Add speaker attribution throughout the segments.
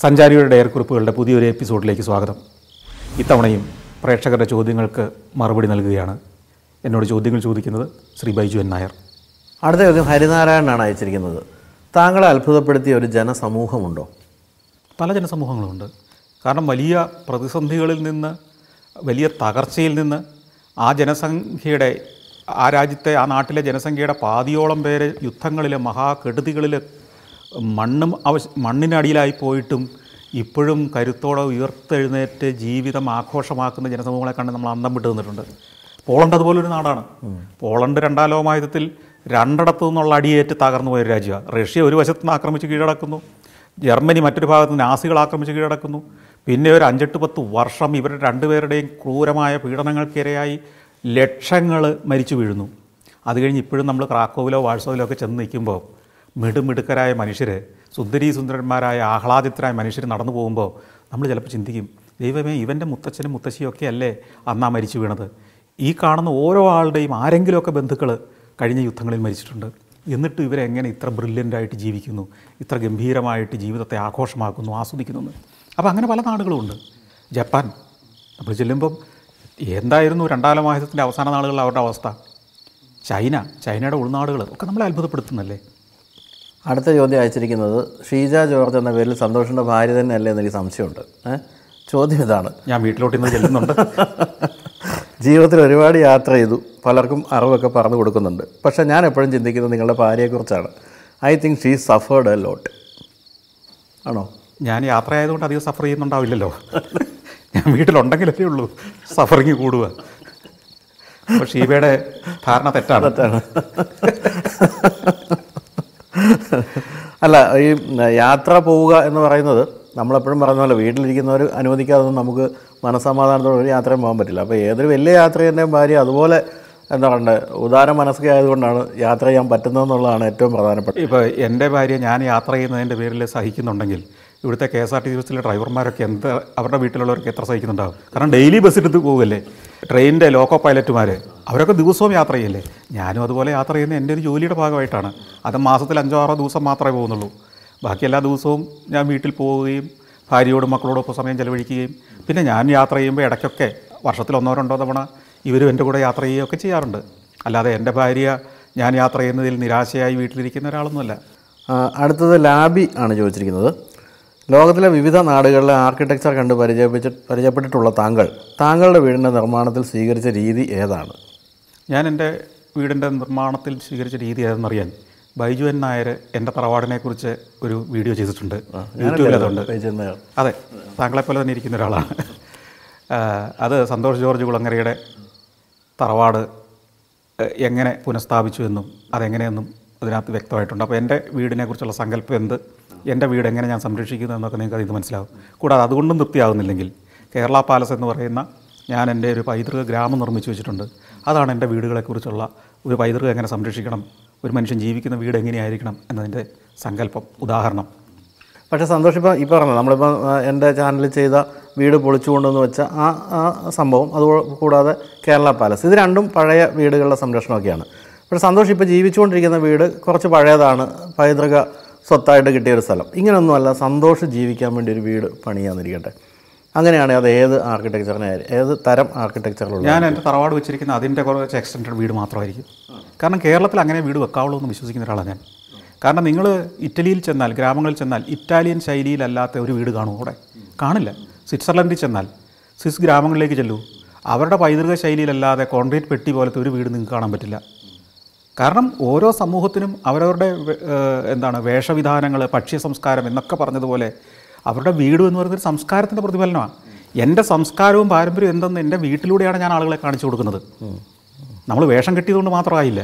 Speaker 1: സഞ്ചാരിയുടെ ഡയർക്കുറിപ്പുകളുടെ പുതിയൊരു എപ്പിസോഡിലേക്ക് സ്വാഗതം. ഇത്തവണയും പ്രേക്ഷകരുടെ ചോദ്യങ്ങൾക്ക് മറുപടി നൽകുകയാണ് എന്നോട് ചോദ്യങ്ങൾ ചോദിക്കുന്നത് ശ്രീ ബൈജു എൻ നായർ.
Speaker 2: അടുത്ത ചോദ്യം ഹരിനാരായണനാണ് അയച്ചിരിക്കുന്നത്. താങ്കളെ അത്ഭുതപ്പെടുത്തിയ ഒരു ജനസമൂഹമുണ്ടോ?
Speaker 1: പല ജനസമൂഹങ്ങളുമുണ്ട്. കാരണം വലിയ പ്രതിസന്ധികളിൽ നിന്ന് വലിയ തകർച്ചയിൽ നിന്ന് ആ ജനസംഖ്യയുടെ ആ രാജ്യത്തെ ആ നാട്ടിലെ ജനസംഖ്യയുടെ പാതിയോളം പേര് യുദ്ധങ്ങളിൽ മഹാകെടുതികളിൽ മണ്ണും അവശ മണ്ണിനടിയിലായി പോയിട്ടും ഇപ്പോഴും കരുത്തോടെ ഉയർത്തെഴുന്നേറ്റ് ജീവിതം ആഘോഷമാക്കുന്ന ജനസമൂഹങ്ങളെ കണ്ട് നമ്മൾ അന്തം വിട്ടു നിന്നിട്ടുണ്ട്. പോളണ്ട് അതുപോലൊരു നാടാണ്. പോളണ്ട് രണ്ടാം ലോകമായുധത്തിൽ രണ്ടിടത്തു നിന്നുള്ള അടിയേറ്റ് തകർന്നു പോയൊരു രാജ്യമാണ്. റഷ്യ ഒരു വശത്ത് നിന്ന് ആക്രമിച്ച് കീഴടക്കുന്നു. ജർമ്മനി മറ്റൊരു ഭാഗത്ത് നാസികൾ ആക്രമിച്ച് കീഴടക്കുന്നു. പിന്നെ ഒരു അഞ്ചെട്ട് പത്ത് വർഷം ഇവരുടെ രണ്ടുപേരുടെയും ക്രൂരമായ പീഡനങ്ങൾക്കിരയായി ലക്ഷങ്ങൾ മരിച്ചു വീഴുന്നു. അത് കഴിഞ്ഞ് ഇപ്പോഴും നമ്മൾ ക്രാക്കോവിലോ വാഴ്സോവിലോ ഒക്കെ ചെന്ന് നിൽക്കുമ്പോൾ മിടുമിടുക്കരായ മനുഷ്യർ സുന്ദരീ സുന്ദരന്മാരായ ആഹ്ലാദിതരായ മനുഷ്യർ നടന്നു പോകുമ്പോൾ നമ്മൾ ചിലപ്പോൾ ചിന്തിക്കും ദൈവമേ ഇവന്റെ മുത്തച്ഛനും മുത്തശ്ശിയൊക്കെ അല്ലേ അന്നാ മരിച്ചു വീണത്? ഈ കാണുന്ന ഓരോ ആളുടെയും ആരെങ്കിലുമൊക്കെ ബന്ധുക്കൾ കഴിഞ്ഞ യുദ്ധങ്ങളിൽ മരിച്ചിട്ടുണ്ട്. എന്നിട്ട് ഇവരെങ്ങനെ ഇത്ര ബ്രില്യന്റായിട്ട് ജീവിക്കുന്നു ഇത്ര ഗംഭീരമായിട്ട് ജീവിതത്തെ ആഘോഷമാക്കുന്നു ആസ്വദിക്കുന്നു അപ്പോൾ അങ്ങനെ പല നാടുകളുമുണ്ട് ജപ്പാൻ നമ്മൾ ചെല്ലുമ്പം എന്തായിരുന്നു രണ്ടാം ലോകമഹായുദ്ധത്തിന്റെ അവസാന നാളുകളിൽ അവരുടെ അവസ്ഥ? ചൈന ചൈനയുടെ ഉൾനാടുകൾ ഒക്കെ നമ്മളെ അത്ഭുതപ്പെടുത്തുന്നല്ലേ
Speaker 2: അടുത്ത ചോദ്യം അയച്ചിരിക്കുന്നത് ഷീജ ജോർജ് എന്ന പേരിൽ സന്തോഷിന്റെ ഭാര്യ തന്നെ അല്ലേ എന്നൊരു സംശയമുണ്ട്? ചോദ്യം ഇതാണ്.
Speaker 1: ഞാൻ വീട്ടിലോട്ട് ഇന്ന് ചെല്ലുന്നുണ്ട്.
Speaker 2: ജീവിതത്തിൽ ഒരുപാട് യാത്ര ചെയ്തു. പലർക്കും അറിവൊക്കെ പറഞ്ഞു കൊടുക്കുന്നുണ്ട്. പക്ഷേ ഞാൻ എപ്പോഴും ചിന്തിക്കുന്നത് നിങ്ങളുടെ ഭാര്യയെക്കുറിച്ചാണ്. I think she suffered a lot. ആണോ?
Speaker 1: ഞാൻ യാത്ര ആയതുകൊണ്ട് അധികം സഫർ ചെയ്യുന്നുണ്ടാവില്ലല്ലോ. ഞാൻ വീട്ടിലുണ്ടെങ്കിലല്ലേ ഉള്ളൂ സഫറിങ് കൂടുക. അപ്പോൾ ഷീബയുടെ ധാരണ തെറ്റാണ്. തെറ്റാണ്.
Speaker 2: അല്ല ഈ യാത്ര പോവുക എന്ന് പറയുന്നത് നമ്മളെപ്പോഴും പറഞ്ഞ പോലെ വീട്ടിലിരിക്കുന്നവർ അനുവദിക്കാതൊന്നും നമുക്ക് മനസ്സമാധാനത്തോടെ ഒരു യാത്രയും പോകാൻ പറ്റില്ല. അപ്പോൾ ഏതൊരു വലിയ യാത്രയെന്റെയും ഭാര്യ അതുപോലെ എന്താ പറയണ്ടത് ഉദാര ആയതുകൊണ്ടാണ് യാത്ര ചെയ്യാൻ പറ്റുന്നതെന്നുള്ളതാണ് ഏറ്റവും പ്രധാനപ്പെട്ട
Speaker 1: ഇപ്പോൾ എന്റെ ഭാര്യ ഞാൻ യാത്ര ചെയ്യുന്നതിന്റെ പേരിൽ സഹിക്കുന്നുണ്ടെങ്കിൽ ഇവിടുത്തെ K S R T C ബസ്സിലെ ഡ്രൈവർമാരൊക്കെ എന്ത് അവരുടെ വീട്ടിലുള്ളവർക്ക് എത്ര സഹിക്കുന്നുണ്ടാവും? കാരണം ഡെയിലി ബസ് എടുത്ത് പോകുമല്ലേ ട്രെയിനിന്റെ ലോക്കോ പൈലറ്റുമാർ അവരൊക്കെ ദിവസവും യാത്ര ചെയ്യല്ലേ? ഞാനും അതുപോലെ യാത്ര ചെയ്യുന്ന എന്റെ ഒരു ജോലിയുടെ ഭാഗമായിട്ടാണ്. അത് മാസത്തിൽ അഞ്ചോ ആറോ ദിവസം മാത്രമേ പോകുന്നുള്ളൂ. ബാക്കി എല്ലാ ദിവസവും ഞാൻ വീട്ടിൽ പോവുകയും ഭാര്യയോടും മക്കളോടൊപ്പം സമയം ചെലവഴിക്കുകയും പിന്നെ ഞാൻ യാത്ര ചെയ്യുമ്പോൾ ഇടയ്ക്കൊക്കെ വർഷത്തിൽ ഒന്നോ രണ്ടോ തവണ ഇവരും എന്റെ കൂടെ യാത്ര ചെയ്യുകയൊക്കെ ചെയ്യാറുണ്ട്. അല്ലാതെ എന്റെ ഭാര്യ ഞാൻ യാത്ര ചെയ്യുന്നതിൽ നിരാശയായി വീട്ടിലിരിക്കുന്ന ഒരാളൊന്നുമല്ല.
Speaker 2: അടുത്തത് ലാബി ആണ് ചോദിച്ചിരിക്കുന്നത്. ലോകത്തിലെ വിവിധ നാടുകളിലെ ആർക്കിടെക്ചർ കണ്ട് പരിചയപ്പിച്ച് പരിചയപ്പെട്ടിട്ടുള്ള താങ്കൾ താങ്കളുടെ വീടിന്റെ നിർമ്മാണത്തിൽ സ്വീകരിച്ച രീതി ഏതാണ്?
Speaker 1: ഞാൻ എന്റെ വീടിന്റെ നിർമ്മാണത്തിൽ സ്വീകരിച്ച രീതി ഏതെന്നറിയാൻ ബൈജു എൻ നായർ എന്റെ തറവാടിനെക്കുറിച്ച് ഒരു വീഡിയോ ചെയ്തിട്ടുണ്ട്. യൂട്യൂബിൽ അതുണ്ട്. അതെ താങ്കളെപ്പോലെ തന്നെ ഇരിക്കുന്ന ഒരാളാണ്. അത് സന്തോഷ് ജോർജ് കുളങ്ങരയുടെ തറവാട് എങ്ങനെ പുനഃസ്ഥാപിച്ചു എന്നും അതെങ്ങനെയെന്നും അതിനകത്ത് വ്യക്തമായിട്ടുണ്ട്. അപ്പോൾ എന്റെ വീടിനെക്കുറിച്ചുള്ള സങ്കല്പം എന്ത്? എന്റെ വീട് എങ്ങനെ ഞാൻ സംരക്ഷിക്കുന്നു എന്നൊക്കെ നിങ്ങൾക്ക് ഇത് മനസ്സിലാവും. കൂടാതെ അതുകൊണ്ടും തൃപ്തിയാകുന്നില്ലെങ്കിൽ കേരള പാലസ് എന്ന് പറയുന്ന ഞാൻ എന്റെ ഒരു പൈതൃക ഗ്രാമം നിർമ്മിച്ചു വെച്ചിട്ടുണ്ട്. അതാണ് എന്റെ വീടുകളെക്കുറിച്ചുള്ള ഒരു പൈതൃകം എങ്ങനെ സംരക്ഷിക്കണം ഒരു മനുഷ്യൻ ജീവിക്കുന്ന വീട് എങ്ങനെയായിരിക്കണം എന്നതിന്റെ സങ്കല്പം ഉദാഹരണം.
Speaker 2: പക്ഷേ സന്തോഷം ഇപ്പം ഇപ്പോൾ പറഞ്ഞത് നമ്മളിപ്പോൾ ആ, എന്റെ ചാനലിൽ ചെയ്ത വീട് പൊളിച്ചു കൊണ്ടുവന്ന് വെച്ച ആ ആ സംഭവം അത് കൂടാതെ കേരള പാലസ്. ഇത് രണ്ടും പഴയ വീടുകളുടെ സംരക്ഷണമൊക്കെയാണ്. പക്ഷേ സന്തോഷം ഇപ്പോൾ ജീവിച്ചുകൊണ്ടിരിക്കുന്ന വീട് കുറച്ച് പഴയതാണ്. പൈതൃക സ്വത്തായിട്ട് കിട്ടിയ ഒരു സ്ഥലം. ഇങ്ങനെയൊന്നുമല്ല സന്തോഷം ജീവിക്കാൻ വേണ്ടി ഒരു വീട് പണിയാന്നിരിക്കട്ടെ. അങ്ങനെയാണ് അത് ഏത് ആർക്കിടെക്ചറിനെ ഏത് തരം ആർക്കിടെക്ചറിലുള്ള
Speaker 1: ഞാൻ എന്റെ തറവാട് വെച്ചിരിക്കുന്ന അതിന്റെ കുറച്ച് എക്സ്റ്റൻഡ് വീട് മാത്രമായിരിക്കും. കാരണം കേരളത്തിൽ അങ്ങനെ വീട് വെക്കാവുള്ളൂ എന്ന് വിശ്വസിക്കുന്ന ഒരാളാണ് ഞാൻ. കാരണം നിങ്ങൾ ഇറ്റലിയിൽ ചെന്നാൽ ഗ്രാമങ്ങളിൽ ചെന്നാൽ ഇറ്റാലിയൻ ശൈലിയിലല്ലാത്ത ഒരു വീട് കാണും അവിടെ. കാണില്ല. സ്വിറ്റ്സർലൻഡിൽ ചെന്നാൽ സ്വിസ് ഗ്രാമങ്ങളിലേക്ക് ചെല്ലൂ. അവരുടെ പൈതൃക ശൈലിയിലല്ലാതെ കോൺക്രീറ്റ് പെട്ടി പോലത്തെ ഒരു വീട് നിങ്ങൾക്ക് കാണാൻ പറ്റില്ല. കാരണം ഓരോ സമൂഹത്തിനും അവരവരുടെ എന്താണ് വേഷവിധാനങ്ങൾ ഭക്ഷ്യ സംസ്കാരം എന്നൊക്കെ പറഞ്ഞതുപോലെ അവരുടെ വീട് എന്ന് പറയുന്നത് സംസ്കാരത്തിന്റെ പ്രതിഫലനമാണ്. എന്റെ സംസ്കാരവും പാരമ്പര്യവും എന്തെന്ന് എന്റെ വീട്ടിലൂടെയാണ് ഞാൻ ആളുകളെ കാണിച്ചു കൊടുക്കുന്നത്. നമ്മൾ വേഷം കെട്ടിയതുകൊണ്ട് മാത്രമായില്ല.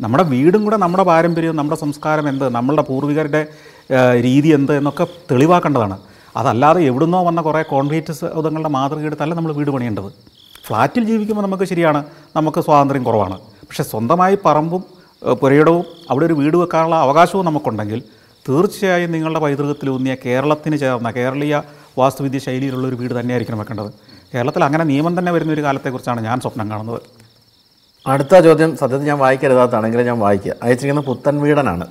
Speaker 1: നമ്മുടെ വീടും കൂടെ നമ്മുടെ പാരമ്പര്യവും നമ്മുടെ സംസ്കാരം എന്ത് നമ്മളുടെ പൂർവികരുടെ രീതി എന്ത് എന്നൊക്കെ തെളിവാക്കേണ്ടതാണ്. അതല്ലാതെ എവിടുന്നോ വന്ന കുറേ കോൺക്രീറ്റ് സൗധങ്ങളുടെ മാതൃകയെടുത്തല്ല നമ്മൾ വീട് പണിയേണ്ടത്. ഫ്ലാറ്റിൽ ജീവിക്കുമ്പോൾ നമുക്ക് ശരിയാണ് നമുക്ക് സ്വാതന്ത്ര്യം കുറവാണ്. പക്ഷേ സ്വന്തമായി പറമ്പും പുരയിടവും അവിടെ ഒരു വീട് വെക്കാനുള്ള അവകാശവും നമുക്കുണ്ടെങ്കിൽ തീർച്ചയായും നിങ്ങളുടെ പൈതൃകത്തിലൂന്നിയ കേരളത്തിന് ചേർന്ന കേരളീയ വാസ്തുവിദ്യ ശൈലിയിലുള്ള ഒരു വീട് തന്നെയായിരിക്കണം വെക്കേണ്ടത്. കേരളത്തിൽ അങ്ങനെ നിയമം തന്നെ വരുന്ന ഒരു കാലത്തെക്കുറിച്ചാണ് ഞാൻ സ്വപ്നം കാണുന്നത്.
Speaker 2: അടുത്ത ചോദ്യം സത്യത്തിൽ ഞാൻ വായിക്കരുതാത്താണെങ്കിലും ഞാൻ വായിക്കുക. അയച്ചിരിക്കുന്ന പുത്തൻ വീടനാണ്.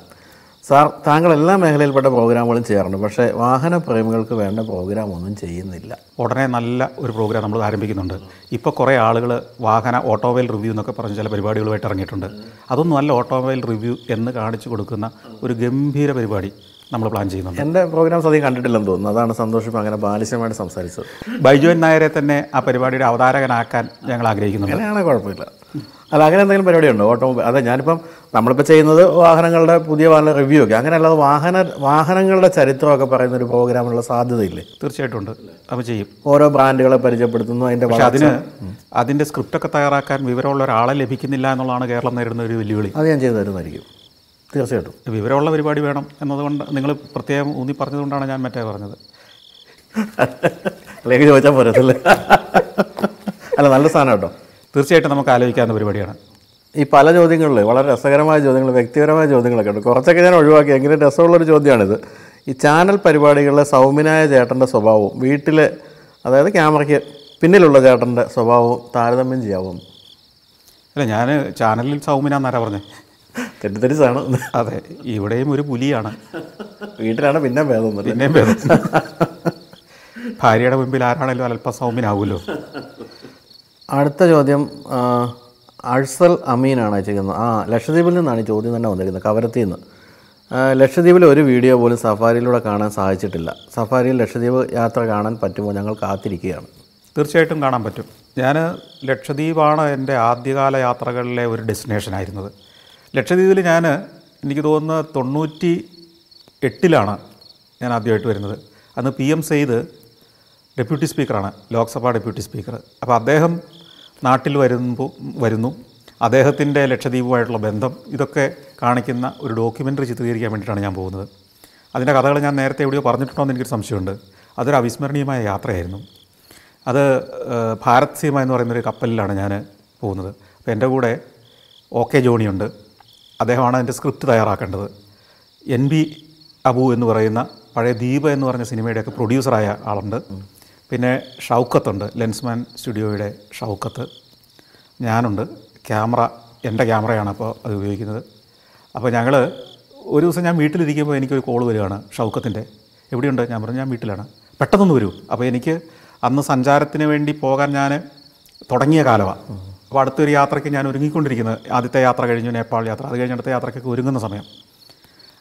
Speaker 2: സാർ താങ്കൾ എല്ലാ മേഖലയിൽപ്പെട്ട പ്രോഗ്രാമുകളും ചെയ്യാറുണ്ട്. പക്ഷേ വാഹന പ്രേമികൾക്ക് വേണ്ട പ്രോഗ്രാം ഒന്നും ചെയ്യുന്നില്ല.
Speaker 1: ഉടനെ നല്ല ഒരു പ്രോഗ്രാം നമ്മൾ ആരംഭിക്കുന്നുണ്ട്. ഇപ്പോൾ കുറേ ആളുകൾ വാഹന ഓട്ടോമൊബൈൽ റിവ്യൂ എന്നൊക്കെ പറഞ്ഞ് ചില പരിപാടികളുമായിട്ട് ഇറങ്ങിയിട്ടുണ്ട്. അതൊന്നും നല്ല ഓട്ടോമൊബൈൽ റിവ്യൂ എന്ന് കാണിച്ചു കൊടുക്കുന്ന ഒരു ഗംഭീര പരിപാടി നമ്മൾ പ്ലാൻ ചെയ്യുന്നുണ്ട്.
Speaker 2: എന്റെ പ്രോഗ്രാം അധികം കണ്ടിട്ടില്ലെന്ന് തോന്നുന്നു. അതാണ് സന്തോഷം അങ്ങനെ ബാലിശമായിട്ട് സംസാരിച്ചത്.
Speaker 1: ബൈജുവൻ നായരെ തന്നെ ആ പരിപാടിയുടെ അവതാരകനാക്കാൻ ഞങ്ങൾ ആഗ്രഹിക്കുന്നുണ്ട്.
Speaker 2: അങ്ങനെയാണെങ്കിൽ കുഴപ്പമില്ല. അല്ല അങ്ങനെ എന്തെങ്കിലും പരിപാടിയുണ്ടോ? ഓട്ടോമൊബൈൽ അതെ ഞാനിപ്പം നമ്മളിപ്പോൾ ചെയ്യുന്നത് വാഹനങ്ങളുടെ പുതിയ വാഹന റിവ്യൂ ഒക്കെ. അങ്ങനെ അല്ലാതെ വാഹന വാഹനങ്ങളുടെ ചരിത്രമൊക്കെ പറയുന്ന ഒരു പ്രോഗ്രാമുള്ള സാധ്യതയില്ലേ?
Speaker 1: തീർച്ചയായിട്ടും ഉണ്ട്. അപ്പോൾ ചെയ്യും.
Speaker 2: ഓരോ ബ്രാൻഡുകളെ പരിചയപ്പെടുത്തുന്നു
Speaker 1: അതിന്റെ അതിന് അതിന്റെ സ്ക്രിപ്റ്റൊക്കെ തയ്യാറാക്കാൻ വിവരമുള്ള ഒരാളെ ലഭിക്കുന്നില്ല എന്നുള്ളതാണ് കേരളം നേരിടുന്ന ഒരു വെല്ലുവിളി.
Speaker 2: അത് ഞാൻ ചെയ്തു തരുന്നതായിരിക്കും. തീർച്ചയായിട്ടും.
Speaker 1: വിവരമുള്ള പരിപാടി വേണം എന്നതുകൊണ്ട് നിങ്ങൾ പ്രത്യേകം ഊന്നി പറഞ്ഞതുകൊണ്ടാണ് ഞാൻ മറ്റേ പറഞ്ഞത്.
Speaker 2: അല്ലെങ്കിൽ ചോദിച്ചാൽ പോരത്തില്ല. അല്ല നല്ല സാധനം കേട്ടോ.
Speaker 1: തീർച്ചയായിട്ടും നമുക്ക് ആലോചിക്കാവുന്ന പരിപാടിയാണ്.
Speaker 2: ഈ പല ചോദ്യങ്ങളിൽ വളരെ രസകരമായ ചോദ്യങ്ങൾ വ്യക്തിപരമായ ചോദ്യങ്ങളൊക്കെ ഉണ്ട്. കുറച്ചൊക്കെ ഞാൻ ഒഴിവാക്കി. എങ്കിലും രസമുള്ളൊരു ചോദ്യമാണിത്. ഈ ചാനൽ പരിപാടികളിലെ സൗമ്യനായ ചേട്ടന്റെ സ്വഭാവവും വീട്ടിൽ അതായത് ക്യാമറയ്ക്ക് പിന്നിലുള്ള ചേട്ടന്റെ സ്വഭാവവും താരതമ്യം ചെയ്യാവും?
Speaker 1: അല്ല ഞാൻ ചാനലിൽ സൗമ്യനാന്നാരാ പറഞ്ഞേ?
Speaker 2: തെറ്റിദ്ധരിച്ചാണ്.
Speaker 1: അതെ ഇവിടെയും ഒരു പുലിയാണ്.
Speaker 2: വീട്ടിലാണ് പിന്നെ ഭേദം പിന്നെ
Speaker 1: പിന്നെയും ഭേദം. ഭാര്യയുടെ മുമ്പിൽ ആരാണെങ്കിലും അല്പം സൗമ്യനാവുമല്ലോ
Speaker 2: അടുത്ത ചോദ്യം അഴ്സൽ അമീനാണ് അയച്ചിരിക്കുന്നത്. ആ ലക്ഷദ്വീപിൽ നിന്നാണ് ഈ ചോദ്യം തന്നെ വന്നിരിക്കുന്നത് കവരത്തിൽ നിന്ന്. ലക്ഷദ്വീപിൽ ഒരു വീഡിയോ പോലും സഫാരിയിലൂടെ കാണാൻ സാധിച്ചിട്ടില്ല. സഫാരിയിൽ ലക്ഷദ്വീപ് യാത്ര കാണാൻ പറ്റുമോ? ഞങ്ങൾ കാത്തിരിക്കുകയാണ്.
Speaker 1: തീർച്ചയായിട്ടും കാണാൻ പറ്റും. ഞാൻ ലക്ഷദ്വീപാണ് എന്റെ ആദ്യകാല യാത്രകളിലെ ഒരു ഡെസ്റ്റിനേഷൻ ആയിരുന്നത്. ലക്ഷദ്വീപിൽ ഞാൻ എനിക്ക് തോന്നുന്നത് തൊണ്ണൂറ്റി എട്ടിലാണ് ഞാൻ ആദ്യമായിട്ട് വരുന്നത്. അന്ന് പി എം സെയ്ദ് ഡെപ്യൂട്ടി സ്പീക്കറാണ് ലോക്സഭാ ഡെപ്യൂട്ടി സ്പീക്കർ അപ്പോൾ അദ്ദേഹം നാട്ടിൽ വരുമ്പോൾ വരുന്നു. അദ്ദേഹത്തിന്റെ ലക്ഷദ്വീപുമായിട്ടുള്ള ബന്ധം ഇതൊക്കെ കാണിക്കുന്ന ഒരു ഡോക്യുമെന്ററി ചിത്രീകരിക്കാൻ വേണ്ടിയിട്ടാണ് ഞാൻ പോകുന്നത്. അതിന്റെ കഥകൾ ഞാൻ നേരത്തെ എവിടെയോ പറഞ്ഞിട്ടുണ്ടോ എന്ന് എനിക്കൊരു സംശയമുണ്ട്. അതൊരു അവിസ്മരണീയമായ യാത്രയായിരുന്നു. അത് ഭാരത് സീമ എന്ന് പറയുന്നൊരു കപ്പലിലാണ് ഞാൻ പോകുന്നത്. അപ്പോൾ എന്റെ കൂടെ ഒ കെ ജോണിയുണ്ട്. അദ്ദേഹമാണ് അതിന്റെ സ്ക്രിപ്റ്റ് തയ്യാറാക്കേണ്ടത്. എൻ ബി അബു എന്ന് പറയുന്ന പഴയ ദീപ എന്ന് പറഞ്ഞ സിനിമയുടെയൊക്കെ പ്രൊഡ്യൂസറായ ആളുണ്ട്. പിന്നെ ഷൗക്കത്തുണ്ട്. ലെൻസ്മാൻ സ്റ്റുഡിയോയുടെ ഷൗക്കത്ത്. ഞാനുണ്ട്. ക്യാമറ എന്റെ ക്യാമറയാണ് അപ്പോൾ അത് ഉപയോഗിക്കുന്നത്. അപ്പോൾ ഞങ്ങൾ ഒരു ദിവസം ഞാൻ വീട്ടിലിരിക്കുമ്പോൾ എനിക്കൊരു കോൾ വരികയാണ് ഷൗക്കത്തിന്റെ. എവിടെയുണ്ട്? ഞാൻ പറഞ്ഞു ഞാൻ വീട്ടിലാണ്. പെട്ടെന്നൊന്ന് വരൂ. അപ്പോൾ എനിക്ക് അന്ന് സഞ്ചാരത്തിന് വേണ്ടി പോകാൻ ഞാൻ തുടങ്ങിയ കാലമാണ്. അപ്പോൾ അടുത്തൊരു യാത്രയ്ക്ക് ഞാൻ ഒരുങ്ങിക്കൊണ്ടിരിക്കുന്നത്. ആദ്യത്തെ യാത്ര കഴിഞ്ഞു നേപ്പാൾ യാത്ര. അത് കഴിഞ്ഞ് അടുത്ത യാത്രയ്ക്കൊക്കെ ഒരുങ്ങുന്ന സമയം.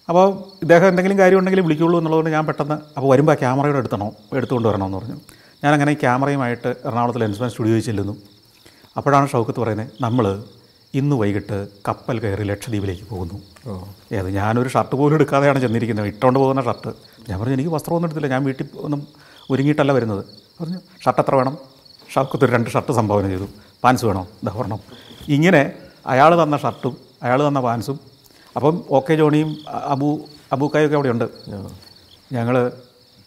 Speaker 1: അപ്പോൾ ഇദ്ദേഹം എന്തെങ്കിലും കാര്യം ഉണ്ടെങ്കിൽ വിളിക്കുള്ളൂ എന്നുള്ളതുകൊണ്ട് ഞാൻ പെട്ടെന്ന് അപ്പോൾ വരുമ്പോൾ ആ ക്യാമറയുടെ എടുത്തണോ എടുത്തുകൊണ്ട് വരണമെന്ന് പറഞ്ഞു. ഞാനങ്ങനെ അങ്ങനെ ഈ ക്യാമറയുമായിട്ട് എറണാകുളത്തിൽ ലെൻസ്മാൻ സ്റ്റുഡിയോയിൽ ചെല്ലുന്നു അപ്പോഴാണ് ഷൗക്കത്ത് പറയുന്നത് നമ്മൾ ഇന്ന് വൈകിട്ട് കപ്പൽ കയറി ലക്ഷദ്വീപിലേക്ക് പോകുന്നു. ഏത് ഞാനൊരു ഷർട്ട് പോലും എടുക്കാതെയാണ് ചെന്നിരിക്കുന്നത്. ഇട്ടുകൊണ്ട് പോകുന്ന ഷർട്ട്. ഞാൻ പറഞ്ഞു എനിക്ക് വസ്ത്രമൊന്നും എടുത്തില്ല. ഞാൻ വീട്ടിൽ ഒന്നും ഒരുങ്ങിയിട്ടല്ല വരുന്നത്. പറഞ്ഞു ഷർട്ട് എത്ര വേണം? ഷൗക്കത്ത് ഒരു രണ്ട് ഷർട്ട് സംഭാവന ചെയ്തു. പാൻസ് വേണോ? ഒരെണ്ണം. ഇങ്ങനെ അയാൾ തന്ന ഷർട്ടും അയാൾ തന്ന പാൻസും അപ്പം ഓക്കെ ജോണിയും അ- അബു അബൂക്കായൊക്കെ അവിടെയുണ്ട്. ഞങ്ങൾ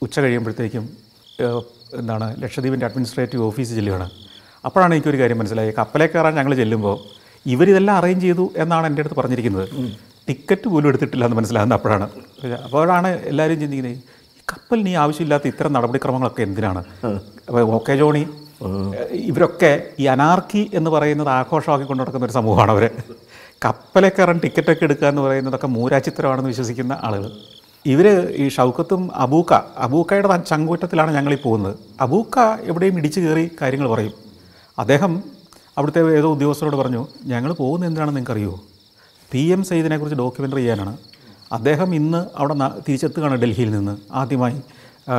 Speaker 1: ഉച്ച കഴിയുമ്പോഴത്തേക്കും എന്താണ് ലക്ഷദ്വീപിന്റെ അഡ്മിനിസ്ട്രേറ്റീവ് ഓഫീസ് ചെല്ലുകയാണ്. അപ്പോഴാണ് എനിക്കൊരു കാര്യം മനസ്സിലായി കപ്പലേ കയറാൻ ഞങ്ങൾ ചെല്ലുമ്പോൾ ഇവരിതെല്ലാം അറേഞ്ച് ചെയ്തു എന്നാണ് എന്റെ അടുത്ത് പറഞ്ഞിരിക്കുന്നത്. ടിക്കറ്റ് പോലും എടുത്തിട്ടില്ല എന്ന് മനസ്സിലാകുന്ന അപ്പോഴാണ്. അപ്പോഴാണ് എല്ലാവരും ചിന്തിക്കുന്നത് ഈ കപ്പലിന് ഈ ആവശ്യമില്ലാത്ത ഇത്തരം നടപടിക്രമങ്ങളൊക്കെ എന്തിനാണ്? അപ്പോൾ ഓക്കെ ജോണി ഇവരൊക്കെ ഈ അനാർക്കി എന്ന് പറയുന്നത് ആഘോഷമാക്കി കൊണ്ടു നടക്കുന്ന ഒരു സമൂഹമാണ് അവർ കപ്പലെ കയറാൻ ടിക്കറ്റൊക്കെ എടുക്കുക എന്ന് പറയുന്നതൊക്കെ മൂരാചിത്രമാണെന്ന് വിശ്വസിക്കുന്ന ആളുകൾ. ഇവർ ഈ ഷൗക്കത്തും അബൂക്ക അബൂക്കയുടെ ചങ്കൂറ്റത്തിലാണ് ഞങ്ങളീ പോകുന്നത്. അബൂക്ക എവിടെയും ഇടിച്ചു കയറി കാര്യങ്ങൾ പറയും. അദ്ദേഹം അവിടുത്തെ ഏതോ ഉദ്യോഗസ്ഥരോട് പറഞ്ഞു ഞങ്ങൾ പോകുന്നത് എന്തിനാണെന്ന് നിങ്ങൾക്കറിയുമോ പി എം സയ്യിദിനെക്കുറിച്ച് ഡോക്യുമെന്ററി ചെയ്യാനാണ്. അദ്ദേഹം ഇന്ന് അവിടെ തിരിച്ചെത്തുകയാണ് ഡൽഹിയിൽ നിന്ന്. ആദ്യമായി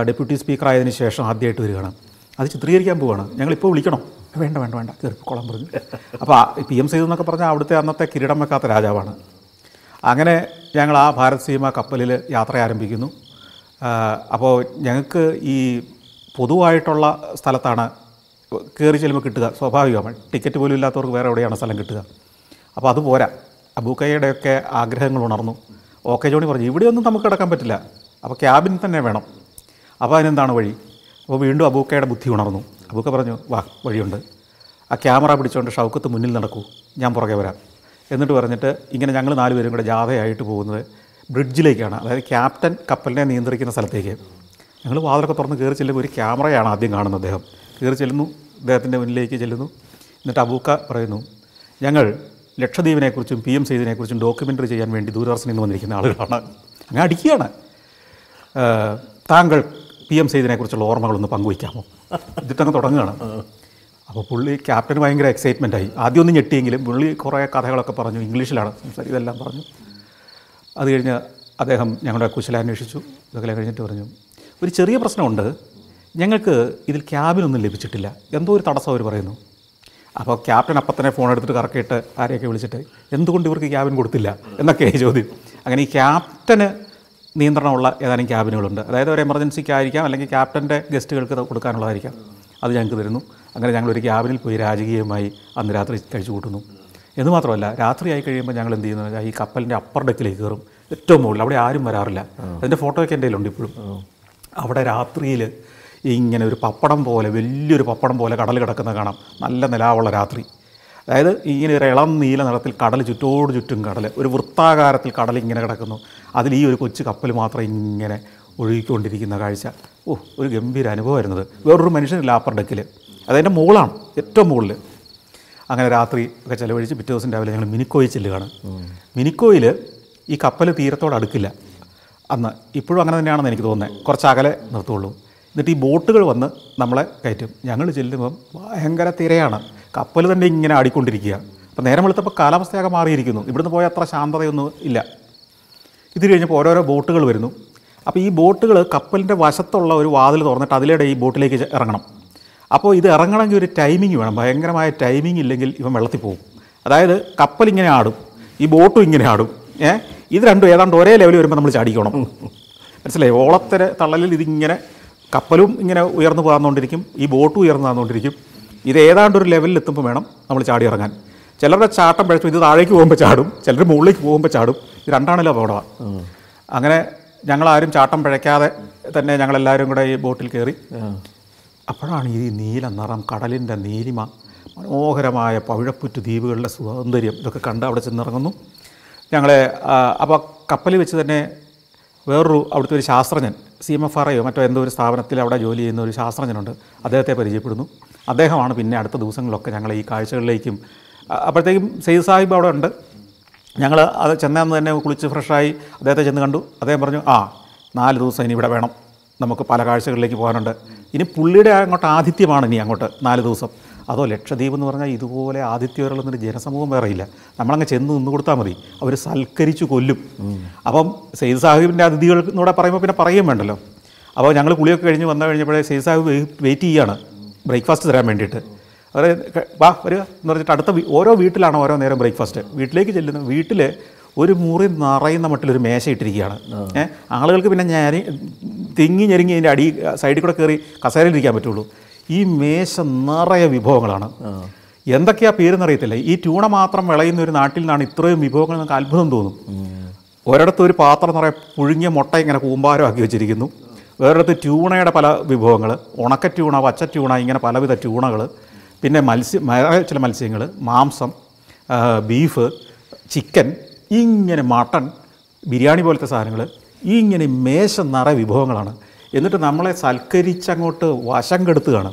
Speaker 1: ഡെപ്യൂട്ടി സ്പീക്കർ ആയതിനു ശേഷം ആദ്യമായിട്ട് വരികയാണ്. അത് ചിത്രീകരിക്കാൻ പോവുകയാണ് ഞങ്ങളിപ്പോൾ വിളിക്കണോ. വേണ്ട വേണ്ട വേണ്ട. കയറിക്കോളാൻ പറഞ്ഞു. അപ്പോൾ പി എം സയ്യിദ് എന്നൊക്കെ പറഞ്ഞാൽ അവിടുത്തെ അന്നത്തെ കിരീടം വെക്കാത്ത രാജാവാണ്. അങ്ങനെ ഞങ്ങൾ ആ ഭാരത് സീമ കപ്പലിൽ യാത്ര ആരംഭിക്കുന്നു. അപ്പോൾ ഞങ്ങൾക്ക് ഈ പൊതുവായിട്ടുള്ള സ്ഥലത്താണ് കയറി ചെല്ലുമ്പോൾ കിട്ടുക. സ്വാഭാവികമാണ്. ടിക്കറ്റ് പോലും ഇല്ലാത്തവർക്ക് വേറെ എവിടെയാണ് സ്ഥലം കിട്ടുക. അപ്പോൾ അത് പോരാ. അബൂക്കയുടെയൊക്കെ ആഗ്രഹങ്ങൾ ഉണർന്നു. ഓക്കെ ജോണി പറഞ്ഞു ഇവിടെയൊന്നും നമുക്ക് കിടക്കാൻ പറ്റില്ല. അപ്പോൾ ക്യാബിൻ തന്നെ വേണം. അപ്പോൾ അതിനെന്താണ് വഴി? അപ്പോൾ വീണ്ടും അബൂക്കയുടെ ബുദ്ധി ഉണർന്നു. അബൂക്ക പറഞ്ഞു വാ വഴിയുണ്ട്. ആ ക്യാമറ പിടിച്ചുകൊണ്ട് ഷൗക്കത്ത് മുന്നിൽ നടക്കൂ. ഞാൻ പുറകെ വരാം. എന്നിട്ട് പറഞ്ഞിട്ട് ഇങ്ങനെ ഞങ്ങൾ നാലുപേരും കൂടെ ജാഥയായിട്ട് പോകുന്നത് ബ്രിഡ്ജിലേക്കാണ് അതായത് ക്യാപ്റ്റൻ കപ്പലിനെ നിയന്ത്രിക്കുന്ന സ്ഥലത്തേക്ക്. ഞങ്ങൾ വാതിലൊക്കെ തുറന്ന് കയറി ചെല്ലുമ്പോൾ ഒരു ക്യാമറയാണ് ആദ്യം കാണുന്നത് അദ്ദേഹം. കയറി ചെല്ലുന്നു അദ്ദേഹത്തിന്റെ മുന്നിലേക്ക് ചെല്ലുന്നു. എന്നിട്ട് അബൂക്ക പറയുന്നു ഞങ്ങൾ ലക്ഷദ്വീപിനെക്കുറിച്ചും പി എം സെയ്തിനെക്കുറിച്ചും ഡോക്യുമെന്ററി ചെയ്യാൻ വേണ്ടി ദൂരദർശനിൽ നിന്ന് വന്നിരിക്കുന്ന ആളുകളാണ്. അങ്ങനെ അടിക്കുകയാണ്. താങ്കൾ പി എം സെയ്തിനെക്കുറിച്ചുള്ള ഓർമ്മകളൊന്ന് പങ്കുവയ്ക്കാമോ? ഇതിട്ടങ്ങ് തുടങ്ങുകയാണ്. അപ്പോൾ പുള്ളി ക്യാപ്റ്റന് ഭയങ്കര എക്സൈറ്റ്മെന്റ് ആയി. ആദ്യം ഒന്ന് ഞെട്ടിയെങ്കിലും പുള്ളി കുറേ കഥകളൊക്കെ പറഞ്ഞു. ഇംഗ്ലീഷിലാണ് സംസാരിച്ചത് ഇതെല്ലാം പറഞ്ഞു. അത് കഴിഞ്ഞ് അദ്ദേഹം ഞങ്ങളുടെ കുശലാന്വേഷിച്ചു ഇതൊക്കെ കഴിഞ്ഞിട്ട് പറഞ്ഞു ഒരു ചെറിയ പ്രശ്നമുണ്ട്. ഞങ്ങൾക്ക് ഇതിൽ ക്യാബിനൊന്നും ലഭിച്ചിട്ടില്ല. എന്തോ ഒരു തടസ്സം അവർ പറയുന്നു. അപ്പോൾ ക്യാപ്റ്റൻ അപ്പം തന്നെ ഫോൺ എടുത്തിട്ട് കറക്കിയിട്ട് ആരെയൊക്കെ വിളിച്ചിട്ട് എന്തുകൊണ്ട് ഇവർക്ക് ക്യാബിൻ കൊടുത്തില്ല? എന്നൊക്കെയായി ചോദ്യം. അങ്ങനെ ഈ ക്യാപ്റ്റന് നിയന്ത്രണമുള്ള ഏതാനും ക്യാബിനുകളുണ്ട്. അതായത് ഒരു എമർജൻസിക്കായിരിക്കാം അല്ലെങ്കിൽ ക്യാപ്റ്റന്റെ ഗസ്റ്റുകൾക്ക് കൊടുക്കാനുള്ളതായിരിക്കാം. അത് ഞങ്ങൾക്ക് തരുന്നു. അങ്ങനെ ഞങ്ങൾ ഒരു ക്യാബിനിൽ പോയി രാജകീയമായി അന്ന് രാത്രി കഴിച്ചു കൂട്ടുന്നു. എന്ന് മാത്രമല്ല രാത്രിയായി കഴിയുമ്പോൾ ഞങ്ങൾ എന്ത് ചെയ്യുന്നത് വെച്ചാൽ ഈ കപ്പലിന്റെ അപ്പർ ഡെക്കിലേക്ക് കയറും. ഏറ്റവും മുകളിൽ അവിടെ ആരും വരാറില്ല. അതിന്റെ ഫോട്ടോയൊക്കെ എന്റെ കയ്യിലുണ്ട് ഇപ്പോഴും. അവിടെ രാത്രിയിൽ ഇങ്ങനെ ഒരു പപ്പടം പോലെ വലിയൊരു പപ്പടം പോലെ കടൽ കിടക്കുന്ന കാണാം. നല്ല നിലാവുള്ള രാത്രി. അതായത് ഇങ്ങനെ ഒരു ഇളം നീല നിറത്തിൽ കടൽ ചുറ്റോട് ചുറ്റും കടൽ ഒരു വൃത്താകാരത്തിൽ കടൽ ഇങ്ങനെ കിടക്കുന്നു. അതിൽ ഈ ഒരു കൊച്ചു കപ്പൽ മാത്രം ഇങ്ങനെ ഒഴുകിക്കൊണ്ടിരിക്കുന്ന കാഴ്ച. ഓ ഒരു ഗംഭീര അനുഭവമായിരുന്നത് വേറൊരു മനുഷ്യനില്ല അപ്പർ ഡെക്കിൽ അതതിന്റെ മുകളാണ് ഏറ്റവും മുകളിൽ അങ്ങനെ രാത്രി ഒക്കെ ചിലവഴിച്ച് പിറ്റേ ദിവസം രാവിലെ ഞങ്ങൾ മിനിക്കോയിൽ ചെല്ലുകയാണ്. മിനിക്കോയിൽ ഈ കപ്പൽ തീരത്തോട് അടുക്കില്ല. അന്ന് ഇപ്പോഴും അങ്ങനെ തന്നെയാണെന്ന് എനിക്ക് തോന്നുന്നത് കുറച്ച് അകലെ നിർത്തുള്ളൂ. എന്നിട്ട് ഈ ബോട്ടുകൾ വന്ന് നമ്മളെ കയറ്റും. ഞങ്ങൾ ചെല്ലുമ്പം ഭയങ്കര തിരയാണ്. കപ്പൽ തന്നെ ഇങ്ങനെ ആടിക്കൊണ്ടിരിക്കുക. അപ്പോൾ നേരം വെളുത്തപ്പോൾ കാലാവസ്ഥയൊക്കെ മാറിയിരിക്കുന്നു. ഇവിടുന്ന് പോയ അത്ര ശാന്തതയൊന്നും ഇല്ല. ഇത് കഴിഞ്ഞപ്പോൾ ഓരോരോ ബോട്ടുകൾ വരുന്നു. അപ്പോൾ ഈ ബോട്ടുകൾ കപ്പലിന്റെ വശത്തുള്ള ഒരു വാതിൽ തുറന്നിട്ട് അതിലൂടെ ഈ ബോട്ടിലേക്ക് ഇറങ്ങണം. അപ്പോൾ ഇത് ഇറങ്ങണമെങ്കിൽ ഒരു ടൈമിംഗ് വേണം. ഭയങ്കരമായ ടൈമിംഗ് ഇല്ലെങ്കിൽ ഇവൻ വെള്ളത്തിൽ പോകും. അതായത് കപ്പൽ ഇങ്ങനെ ആടും. ഈ ബോട്ടും ഇങ്ങനെ ആടും. ഏ? ഇത് രണ്ടും ഏതാണ്ട് ഒരേ ലെവലിൽ വരുമ്പോൾ നമ്മൾ ചാടിക്കണം. മനസ്സിലായി? ഓളത്തര തള്ളലിൽ ഇതിങ്ങനെ കപ്പലും ഇങ്ങനെ ഉയർന്നു പോകാന്നുകൊണ്ടിരിക്കും ഈ ബോട്ടും ഉയർന്നു പോകാന്നുകൊണ്ടിരിക്കും ഇത് ഏതാണ്ട് ഒരു ലെവലിൽ എത്തുമ്പോൾ വേണം നമ്മൾ ചാടി ഇറങ്ങാൻ. ചിലരുടെ ചാട്ടം പഴച്ചു ഇത് താഴേക്ക് പോകുമ്പോൾ ചാടും ചിലർ മുകളിലേക്ക് പോകുമ്പോൾ ചാടും. ഇത് രണ്ടാണല്ലോ അപകടമാണ് അങ്ങനെ ഞങ്ങളാരും ചാട്ടം പിഴയ്ക്കാതെ തന്നെ ഞങ്ങളെല്ലാവരും കൂടെ ഈ ബോട്ടിൽ കയറി. അപ്പോഴാണ് ഈ നീല നിറം കടലിന്റെ നീലിമ മനോഹരമായ പവിഴപ്പുറ്റ് ദ്വീപുകളുടെ സൗന്ദര്യം ഇതൊക്കെ കണ്ട് അവിടെ ചെന്നിറങ്ങുന്നു. ഞങ്ങളെ അപ്പോൾ കപ്പലിൽ വെച്ച് തന്നെ വേറൊരു അവിടുത്തെ ഒരു ശാസ്ത്രജ്ഞൻ സി എം എഫ് ആർ ഐയോ മറ്റോ എന്തോ ഒരു സ്ഥാപനത്തിൽ അവിടെ ജോലി ചെയ്യുന്ന ഒരു ശാസ്ത്രജ്ഞനുണ്ട്. അദ്ദേഹത്തെ പരിചയപ്പെടുന്നു. അദ്ദേഹമാണ് പിന്നെ അടുത്ത ദിവസങ്ങളിലൊക്കെ ഞങ്ങൾ ഈ കാഴ്ചകളിലേക്കും അപ്പോഴത്തേക്കും സെയ്ദ് സാഹിബ് അവിടെ ഉണ്ട്. ഞങ്ങൾ അത് ചെന്നാന്ന് തന്നെ കുളിച്ച് ഫ്രഷായി അദ്ദേഹത്തെ ചെന്ന് കണ്ടു. അദ്ദേഹം പറഞ്ഞു ആ നാല് ദിവസം ഇനി ഇവിടെ വേണം. നമുക്ക് പല കാഴ്ചകളിലേക്ക് പോകാനുണ്ട്. ഇനി പുള്ളിയുടെ അങ്ങോട്ട് ആതിഥ്യമാണ് ഇനി അങ്ങോട്ട് നാല് ദിവസം. അതോ ലക്ഷദ്വീപ് എന്ന് പറഞ്ഞാൽ ഇതുപോലെ ആതിഥ്യവരുള്ളൊരു ജനസമൂഹം വേറെ ഇല്ല. നമ്മളങ്ങ് ചെന്ന് നിന്ന് കൊടുത്താൽ മതി. അവർ സൽക്കരിച്ചു കൊല്ലും. അപ്പം സെയ്ദ് സാഹിബിന്റെ അതിഥികൾ എന്നൂടെ പറയുമ്പോൾ പിന്നെ പറയുകയും വേണ്ടല്ലോ. അപ്പോൾ ഞങ്ങൾ കുളിയൊക്കെ കഴിഞ്ഞ് വന്നു കഴിഞ്ഞപ്പോഴേ സെയ്ദ് സാഹിബ് വെയിറ്റ് ചെയ്യാണ്. ബ്രേക്ക്ഫാസ്റ്റ് തരാൻ വേണ്ടിയിട്ട്. അതായത് വാ വരിക എന്ന് പറഞ്ഞിട്ട് അടുത്ത ഓരോ വീട്ടിലാണ് ഓരോ നേരം ബ്രേക്ക്ഫാസ്റ്റ്. വീട്ടിലേക്ക് ചെല്ലുന്ന വീട്ടിൽ ഒരു മുറി നിറയുന്ന മട്ടിലൊരു മേശ ഇട്ടിരിക്കുകയാണ്. ഏഹ് ആളുകൾക്ക് പിന്നെ ഞാൻ തിങ്ങി ഞെരുങ്ങി അതിന്റെ അടി സൈഡിൽ കൂടെ കയറി കസേരയിലിരിക്കാൻ പറ്റുള്ളൂ. ഈ മേശ നിറയെ വിഭവങ്ങളാണ്. എന്തൊക്കെയാ പേരെന്നറിയത്തില്ല. ഈ ട്യൂണ മാത്രം വിളയുന്ന ഒരു നാട്ടിൽ നിന്നാണ് ഇത്രയും വിഭവങ്ങൾ നമുക്ക് അത്ഭുതം തോന്നും. ഒരിടത്ത് ഒരു പാത്രം നിറയെ പുഴുങ്ങിയ മുട്ട ഇങ്ങനെ കൂമ്പാരമാക്കി വെച്ചിരിക്കുന്നു. വേറൊരിടത്ത് ട്യൂണയുടെ പല വിഭവങ്ങൾ ഉണക്ക ട്യൂണ പച്ച ട്യൂണ ഇങ്ങനെ പലവിധ ട്യൂണകൾ പിന്നെ മത്സ്യ ചില മത്സ്യങ്ങൾ മാംസം ബീഫ് ചിക്കൻ ഇങ്ങനെ മട്ടൺ ബിരിയാണി പോലത്തെ സാധനങ്ങൾ ഇങ്ങനെ മേശ നിറ വിഭവങ്ങളാണ്. എന്നിട്ട് നമ്മളെ സൽക്കരിച്ചങ്ങോട്ട് വശം കെടുത്തുകയാണ്.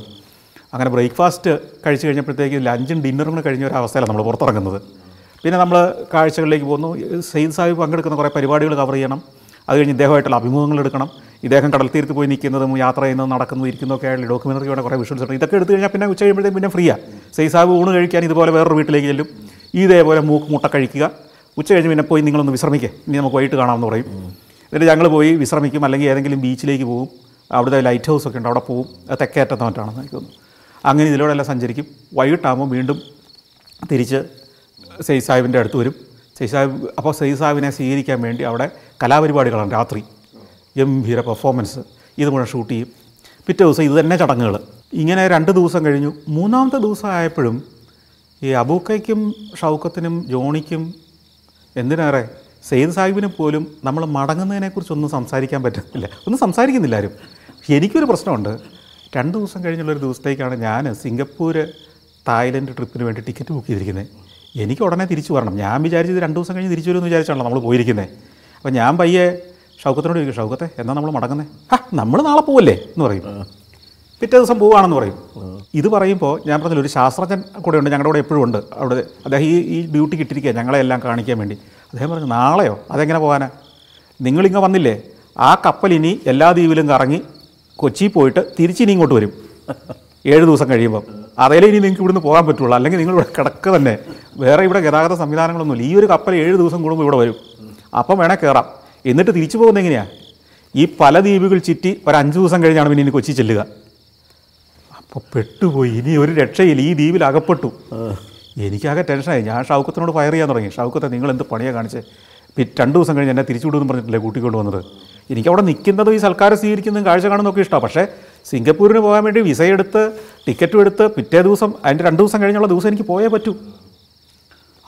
Speaker 1: അങ്ങനെ ബ്രേക്ക്ഫാസ്റ്റ് കഴിച്ചു കഴിഞ്ഞപ്പോഴത്തേക്ക് ലഞ്ചും ഡിന്നറും കൂടെ കഴിഞ്ഞ ഒരു അവസ്ഥയിലാണ് നമ്മൾ പുറത്തിറങ്ങുന്നത്. പിന്നെ നമ്മൾ കാഴ്ചകളിലേക്ക് പോകുന്നു. സെയ്ദ് സാഹിബ് പങ്കെടുക്കുന്ന കുറേ പരിപാടികൾ കവർ ചെയ്യണം. അത് കഴിഞ്ഞ് ഇദ്ദേഹമായിട്ടുള്ള അഭിമുഖങ്ങൾ എടുക്കണം. ഇദ്ദേഹം കടൽ തീരത്ത് പോയി നിൽക്കുന്നതും യാത്ര ചെയ്യുന്നതും നടക്കുന്നതും ഇരിക്കുന്നതൊക്കെ ആയിട്ടുള്ള വേണം കുറേ വിഷ്വൽസ് ഉണ്ട്. ഇതൊക്കെ എടുത്തു കഴിഞ്ഞാൽ പിന്നെ ഉച്ച കഴിയുമ്പോഴത്തേക്കും പിന്നെ ഫ്രീയാണ് സൈസാബ് ഊണ് കഴിക്കാൻ ഇതുപോലെ വേറൊരു വീട്ടിലേക്ക് ചെല്ലും. ഇതേപോലെ മൂക്ക് മുട്ട കഴിക്കുക. ഉച്ച കഴിഞ്ഞ് പിന്നെ പോയി നിങ്ങളൊന്ന് വിശ്രമിക്കേ. ഇനി നമുക്ക് വൈകിട്ട് കാണാമെന്ന് പറയും. എന്നിട്ട് ഞങ്ങൾ പോയി വിശ്രമിക്കും. അല്ലെങ്കിൽ ഏതെങ്കിലും ബീച്ചിലേക്ക് പോകും അവിടുത്തെ ലൈറ്റ് ഹൗസ് ഒക്കെ ഉണ്ട്. അവിടെ അത് തെക്കേറ്റത്തെ മറ്റാണെന്ന് എനിക്ക് തോന്നുന്നു. അങ്ങനെ ഇതിലൂടെ എല്ലാം സഞ്ചരിക്കും. വൈകിട്ടാകുമ്പോൾ വീണ്ടും തിരിച്ച് സെയ് അടുത്ത് വരും. സെയ് അപ്പോൾ സെയ് സ്വീകരിക്കാൻ വേണ്ടി അവിടെ കലാപരിപാടികളാണ് രാത്രി. ഗംഭീര പെർഫോമൻസ് ഇത് മുഴുവൻ ഷൂട്ട് ചെയ്യും. പിറ്റേ ദിവസം ഇത് തന്നെ ചടങ്ങുകൾ ഇങ്ങനെ രണ്ട് ദിവസം കഴിഞ്ഞു. മൂന്നാമത്തെ ദിവസം ആയപ്പോഴും ഈ അബൂക്കയ്ക്കും ഷൗക്കത്തിനും ജോണിക്കും എന്തിനേറെ സെയ്ദ് സാഹിബിന് പോലും നമ്മൾ മടങ്ങുന്നതിനെക്കുറിച്ചൊന്നും സംസാരിക്കാൻ പറ്റുന്നില്ല. ഒന്നും സംസാരിക്കുന്നില്ല ആരും. എനിക്കൊരു പ്രശ്നമുണ്ട്. രണ്ട് ദിവസം കഴിഞ്ഞുള്ളൊരു ദിവസത്തേക്കാണ് ഞാൻ സിംഗപ്പൂർ തായ്ലൻഡ് ട്രിപ്പിന് വേണ്ടി ടിക്കറ്റ് ബുക്ക് ചെയ്തിരിക്കുന്നത് എനിക്ക് ഉടനെ തിരിച്ചു വരണം. ഞാൻ വിചാരിച്ചത് രണ്ട് ദിവസം കഴിഞ്ഞ് തിരിച്ചു വരുമെന്ന് വിചാരിച്ചാണല്ലോ നമ്മൾ പോയിരിക്കുന്നത് അപ്പോൾ ഞാൻ പയ്യെ ഷൗക്കത്തിനോട് ചോദിക്കും ഷൗക്കത്തെ എന്നാ നമ്മൾ മടങ്ങുന്നത് ആ നമ്മൾ നാളെ പോവല്ലേ എന്ന് പറയും. പിറ്റേ ദിവസം പോവുകയാണെന്ന് പറയും. ഇത് പറയുമ്പോൾ ഞാൻ പറഞ്ഞില്ല ഒരു ശാസ്ത്രജ്ഞൻ കൂടെ ഉണ്ട് ഞങ്ങളുടെ കൂടെ എപ്പോഴും ഉണ്ട്. അവിടെ അദ്ദേഹം ഈ ഈ ഡ്യൂട്ടി കിട്ടിയിരിക്കുക ഞങ്ങളെ എല്ലാം കാണിക്കാൻ വേണ്ടി. അദ്ദേഹം പറഞ്ഞു നാളെയോ? അതെങ്ങനെ പോകാനാ നിങ്ങളിങ്ങ് വന്നില്ലേ ആ കപ്പൽ ഇനി എല്ലാ ദ്വീപിലും കറങ്ങി കൊച്ചി പോയിട്ട് തിരിച്ചിനി ഇങ്ങോട്ട് വരും. ഏഴ് ദിവസം കഴിയുമ്പോൾ അതേലേ ഇനി നിങ്ങൾക്ക് ഇവിടുന്ന് പോകാൻ പറ്റുള്ളൂ. അല്ലെങ്കിൽ നിങ്ങൾ ഇവിടെ കിടക്കുക തന്നെ. വേറെ ഇവിടെ ഗതാഗത സംവിധാനങ്ങളൊന്നുമില്ല. ഈ ഒരു കപ്പൽ ഏഴ് ദിവസം കൂടുമ്പോൾ ഇവിടെ വരും. അപ്പം വേണേൽ കയറാം എന്നിട്ട് തിരിച്ചു പോകുന്നത് എങ്ങനെയാണ് ഈ പല ദ്വീപുകൾ ചുറ്റി ഒരു അഞ്ച് ദിവസം കഴിഞ്ഞാണ് പിന്നെ ഇനി കൊച്ചി ചെല്ലുക. അപ്പോൾ പെട്ടുപോയി. ഇനി ഒരു രക്ഷയിൽ ഈ ദ്വീപിൽ അകപ്പെട്ടു. എനിക്കാകെ ടെൻഷനായി ഞാൻ ഷൗക്കത്തിനോട് ഫയർ ചെയ്യാൻ തുടങ്ങി. ഷൗക്കത്തെ നിങ്ങൾ എന്ത് പണിയാണ് കാണിച്ചേ? പി രണ്ട് ദിവസം കഴിഞ്ഞ് എന്നെ തിരിച്ചു വിടുമെന്ന് പറഞ്ഞിട്ടില്ലേ കൂട്ടിക്കൊണ്ട് വന്നത്? എനിക്ക് അവിടെ നിൽക്കുന്നതും ഈ സൽക്കാരം സ്വീകരിക്കുന്നതും കാഴ്ച കാണുന്നതൊക്കെ ഇഷ്ടമാണ് പക്ഷേ സിംഗപ്പൂരിന് പോകാൻ വേണ്ടി വിസ എടുത്ത് ടിക്കറ്റും എടുത്ത് പിറ്റേ ദിവസം അതിന്റെ രണ്ട് ദിവസം കഴിഞ്ഞുള്ള ദിവസം എനിക്ക് പോയേ പറ്റൂ.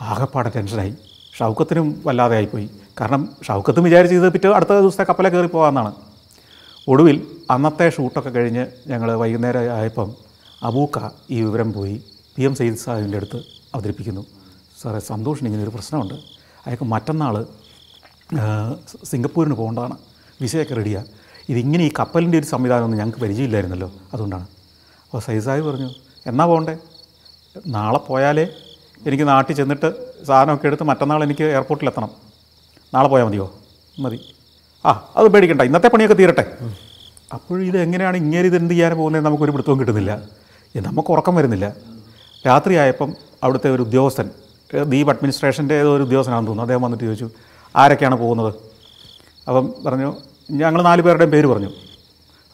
Speaker 1: ആകെപ്പാടെ ടെൻഷനായി ഷൗക്കത്തിനും വല്ലാതെ ആയിപ്പോയി. കാരണം ഷൗക്കത്തും വിചാരിച്ചത് പിറ്റേ അടുത്ത ദിവസത്തെ കപ്പലെ കയറി പോകാമെന്നാണ്. ഒടുവിൽ അന്നത്തെ ഷൂട്ടൊക്കെ കഴിഞ്ഞ് ഞങ്ങൾ വൈകുന്നേരം ആയപ്പം അബൂക്ക ഈ വിവരം പോയി പി എം സയ്യിദ് സാഹിബിന്റെ അടുത്ത് അവതരിപ്പിക്കുന്നു. സാറേ സന്തോഷിന് ഇങ്ങനെ ഒരു പ്രശ്നമുണ്ട്. അയാൾക്ക് മറ്റന്നാൾ സിംഗപ്പൂരിന് പോകേണ്ടതാണ്. വിസയൊക്കെ റെഡിയാണ് ഇതിങ്ങനെ ഈ കപ്പലിന്റെ ഒരു സംവിധാനമൊന്നും ഞങ്ങൾക്ക് പരിചയമില്ലായിരുന്നല്ലോ അതുകൊണ്ടാണ്. അപ്പോൾ സാഹിബ് പറഞ്ഞു എന്നാ പോകണ്ടേ? നാളെ പോയാലേ എനിക്ക് നാട്ടിൽ ചെന്നിട്ട് സാധനമൊക്കെ എടുത്ത് മറ്റന്നാൾ എനിക്ക് എയർപോർട്ടിൽ എത്തണം. നാളെ പോയാൽ മതിയോ? മതി. ആ അത് പേടിക്കണ്ട. ഇന്നത്തെ പണിയൊക്കെ തീരട്ടെ. അപ്പോൾ ഇത് എങ്ങനെയാണ് ഇങ്ങനെ ഇത് എന്ത് ചെയ്യാൻ പോകുന്നത് നമുക്കൊരു പിടുത്തവും കിട്ടുന്നില്ല. നമുക്ക് ഉറക്കം വരുന്നില്ല. രാത്രിയായപ്പം അവിടുത്തെ ഒരു ഉദ്യോഗസ്ഥൻ ദീപ് അഡ്മിനിസ്ട്രേഷന്റെ ഏതോ ഒരു ഉദ്യോഗസ്ഥനാണെന്ന് തോന്നുന്നു. അദ്ദേഹം വന്നിട്ട് ചോദിച്ചു ആരൊക്കെയാണ് പോകുന്നത്? അപ്പം പറഞ്ഞു ഞങ്ങൾ നാല് പേരുടെയും പേര് പറഞ്ഞു.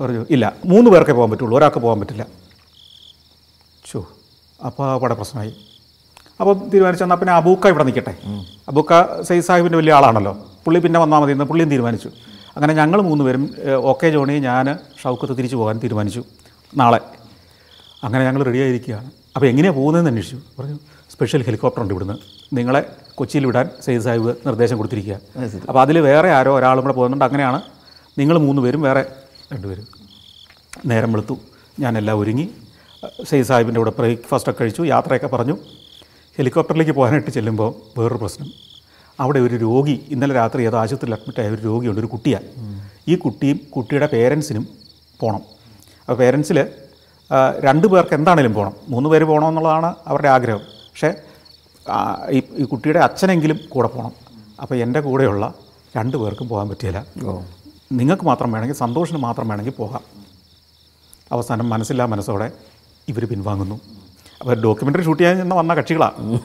Speaker 1: പറഞ്ഞു ഇല്ല മൂന്ന് പേർക്കേ പോകാൻ പറ്റുള്ളൂ. ഒരാൾക്ക് പോകാൻ പറ്റില്ല. ചോ അപ്പോൾ അവിടെ പ്രശ്നമായി. അപ്പോൾ തീരുമാനിച്ചു എന്നാൽ പിന്നെ അബൂക്ക ഇവിടെ നിൽക്കട്ടെ. അബൂക്ക സയ്യിദ് സാഹിബിന്റെ വലിയ ആളാണല്ലോ. പുള്ളി പിന്നെ വന്നാൽ മതി എന്ന് പുള്ളിയും തീരുമാനിച്ചു. അങ്ങനെ ഞങ്ങൾ മൂന്ന് പേരും ഓക്കെ ജോണി ഞാൻ ഷൗക്കത്ത് തിരിച്ചു പോകാൻ തീരുമാനിച്ചു നാളെ. അങ്ങനെ ഞങ്ങൾ റെഡിയായിരിക്കുകയാണ് അപ്പോൾ എങ്ങനെയാണ് പോകുന്നതെന്ന് അന്വേഷിച്ചു. പറഞ്ഞു സ്പെഷ്യൽ ഹെലികോപ്റ്റർ ഉണ്ട് ഇവിടുന്ന്. നിങ്ങളെ കൊച്ചിയിൽ വിടാൻ സയ്യിദ് സാഹിബ് നിർദ്ദേശം കൊടുത്തിരിക്കുക. അപ്പോൾ അതിൽ വേറെ ആരോ ഒരാളും കൂടെ പോകുന്നുണ്ട്. അങ്ങനെയാണ് നിങ്ങൾ മൂന്ന് പേരും വേറെ രണ്ടുപേരും. നേരം വെളുത്തു. ഞാനെല്ലാം ഒരുങ്ങി. സയ്യിദ് സാഹിബിന്റെ കൂടെ ബ്രേക്ക്ഫാസ്റ്റൊക്കെ കഴിച്ചു. യാത്രയൊക്കെ പറഞ്ഞു. ഹെലികോപ്റ്ററിലേക്ക് പോകാനായിട്ട് ചെല്ലുമ്പോൾ വേറൊരു പ്രശ്നം. അവിടെ ഒരു രോഗി ഇന്നലെ രാത്രി ഏതോ ആശുപത്രിയിൽ അഡ്മിറ്റായ ഒരു രോഗിയുണ്ട് ഒരു കുട്ടിയാണ്. ഈ കുട്ടിയും കുട്ടിയുടെ പേരൻസിനും പോകണം അപ്പോൾ പേരൻസിൽ രണ്ട് പേർക്ക് എന്താണേലും പോകണം മൂന്ന് പേര് പോകണമെന്നുള്ളതാണ് അവരുടെ ആഗ്രഹം. പക്ഷേ ഈ കുട്ടിയുടെ അച്ഛനെങ്കിലും കൂടെ പോകണം അപ്പോൾ എന്റെ കൂടെയുള്ള രണ്ട് പേർക്കും പോകാൻ പറ്റിയില്ല. നിങ്ങൾക്ക് മാത്രം വേണമെങ്കിൽ സന്തോഷിന് മാത്രം വേണമെങ്കിൽ പോകാം. അവസാനം മനസ്സില്ലാ മനസ്സോടെ ഇവർ പിൻവാങ്ങുന്നു. അപ്പോൾ ഡോക്യുമെന്ററി ഷൂട്ട് ചെയ്യാൻ ചെന്ന് വന്ന കക്ഷികളാണ്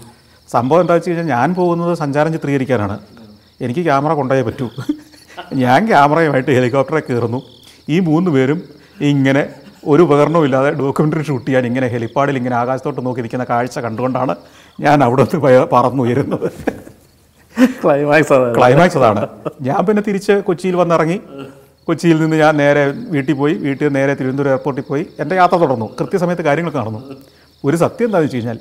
Speaker 1: സംഭവം എന്താ വെച്ച് കഴിഞ്ഞാൽ ഞാൻ പോകുന്നത് സഞ്ചാരം ചിത്രീകരിക്കാനാണ്. എനിക്ക് ക്യാമറ കൊണ്ടുപോയേ പറ്റൂ. ഞാൻ ക്യാമറയുമായിട്ട് ഹെലികോപ്റ്ററെ കയറുന്നു. ഈ മൂന്ന് പേരും ഇങ്ങനെ ഒരു ഉപകരണവും ഇല്ലാതെ ഡോക്യുമെന്ററി ഷൂട്ട് ചെയ്യാൻ ഇങ്ങനെ ഹെലിപ്പാഡിൽ ഇങ്ങനെ ആകാശത്തോട്ട് നോക്കി നിൽക്കുന്ന കാഴ്ച കണ്ടുകൊണ്ടാണ് ഞാൻ അവിടെ നിന്ന് പറന്നുയരുന്നത്.
Speaker 2: ക്ലൈമാക്സ് അതാണ്.
Speaker 1: ക്ലൈമാക്സ് അതാണ്. ഞാൻ പിന്നെ തിരിച്ച് കൊച്ചിയിൽ വന്നിറങ്ങി. കൊച്ചിയിൽ നിന്ന് ഞാൻ നേരെ വീട്ടിൽ പോയി. വീട്ടിൽ നേരെ തിരുവനന്തപുരം എയർപോർട്ടിൽ പോയി. എന്റെ യാത്ര തുടർന്നു. കൃത്യസമയത്ത് കാര്യങ്ങൾ നടന്നു. ഒരു സത്യം എന്താണെന്ന് വെച്ച് കഴിഞ്ഞാൽ